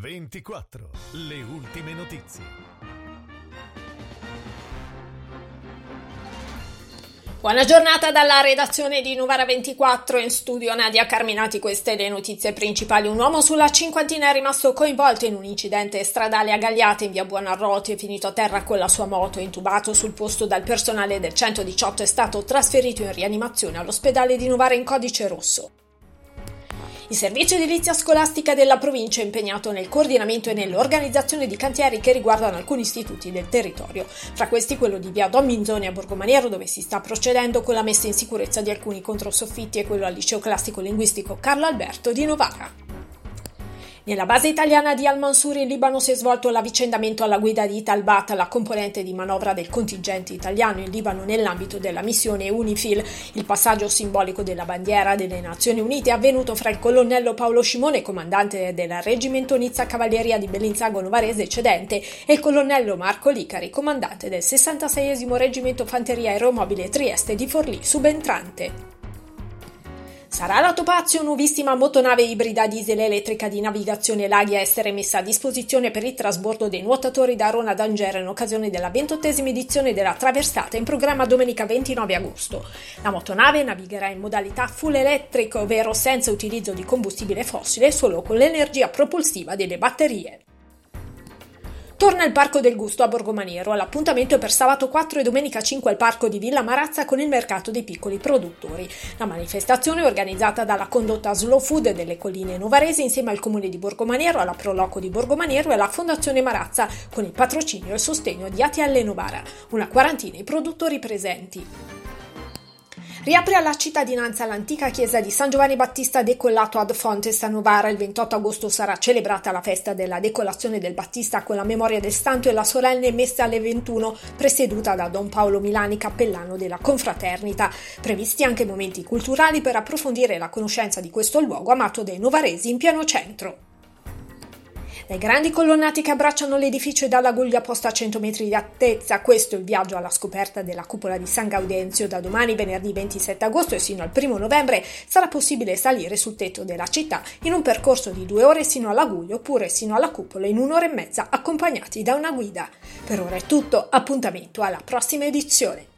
24. Le ultime notizie. Buona giornata dalla redazione di Novara 24 in studio Nadia Carminati. Queste le notizie principali. Un uomo sulla cinquantina è rimasto coinvolto in un incidente stradale a Gagliate in via Buonarroti. È finito a terra con la sua moto. Intubato sul posto dal personale del 118 è stato trasferito in rianimazione all'ospedale di Novara in codice rosso. Il servizio edilizia scolastica della provincia è impegnato nel coordinamento e nell'organizzazione di cantieri che riguardano alcuni istituti del territorio. Fra questi quello di via Don Minzoni a Borgomaniero dove si sta procedendo con la messa in sicurezza di alcuni controsoffitti e quello al liceo classico linguistico Carlo Alberto di Novara. Nella base italiana di Al-Mansur in Libano si è svolto l'avvicendamento alla guida di Talbat, la componente di manovra del contingente italiano in Libano nell'ambito della missione UNIFIL. Il passaggio simbolico della bandiera delle Nazioni Unite è avvenuto fra il colonnello Paolo Scimone, comandante del reggimento Nizza Cavalleria di Bellinzago Novarese eccedente, e il colonnello Marco Licari, comandante del 66 Reggimento Fanteria Aeromobile Trieste di Forlì, subentrante. Sarà la Topazio, nuovissima motonave ibrida diesel elettrica di navigazione laghi a essere messa a disposizione per il trasbordo dei nuotatori da Rona ad Angera in occasione della ventottesima edizione della traversata in programma domenica 29 agosto. La motonave navigherà in modalità full electric, ovvero senza utilizzo di combustibile fossile, solo con l'energia propulsiva delle batterie. Torna il Parco del Gusto a Borgomaniero. L'appuntamento è per sabato 4 e domenica 5 al Parco di Villa Marazza con il mercato dei piccoli produttori. La manifestazione è organizzata dalla condotta Slow Food delle Colline Novarese insieme al Comune di Borgomaniero, alla Proloco di Borgomaniero e alla Fondazione Marazza con il patrocinio e il sostegno di ATL Novara. Una quarantina i produttori presenti. Riapre alla cittadinanza l'antica chiesa di San Giovanni Battista decollato ad Fontes a Novara. Il 28 agosto sarà celebrata la festa della decolazione del Battista con la memoria del santo e la solenne messa alle 21, presieduta da Don Paolo Milani, cappellano della confraternita. Previsti anche momenti culturali per approfondire la conoscenza di questo luogo amato dai novaresi in pieno centro. Dai grandi colonnati che abbracciano l'edificio e dalla guglia posta a 100 metri di altezza, questo è il viaggio alla scoperta della cupola di San Gaudenzio. Da domani, venerdì 27 agosto e sino al 1 novembre, sarà possibile salire sul tetto della città in un percorso di due ore sino alla guglia oppure sino alla cupola in un'ora e mezza, accompagnati da una guida. Per ora è tutto, appuntamento alla prossima edizione.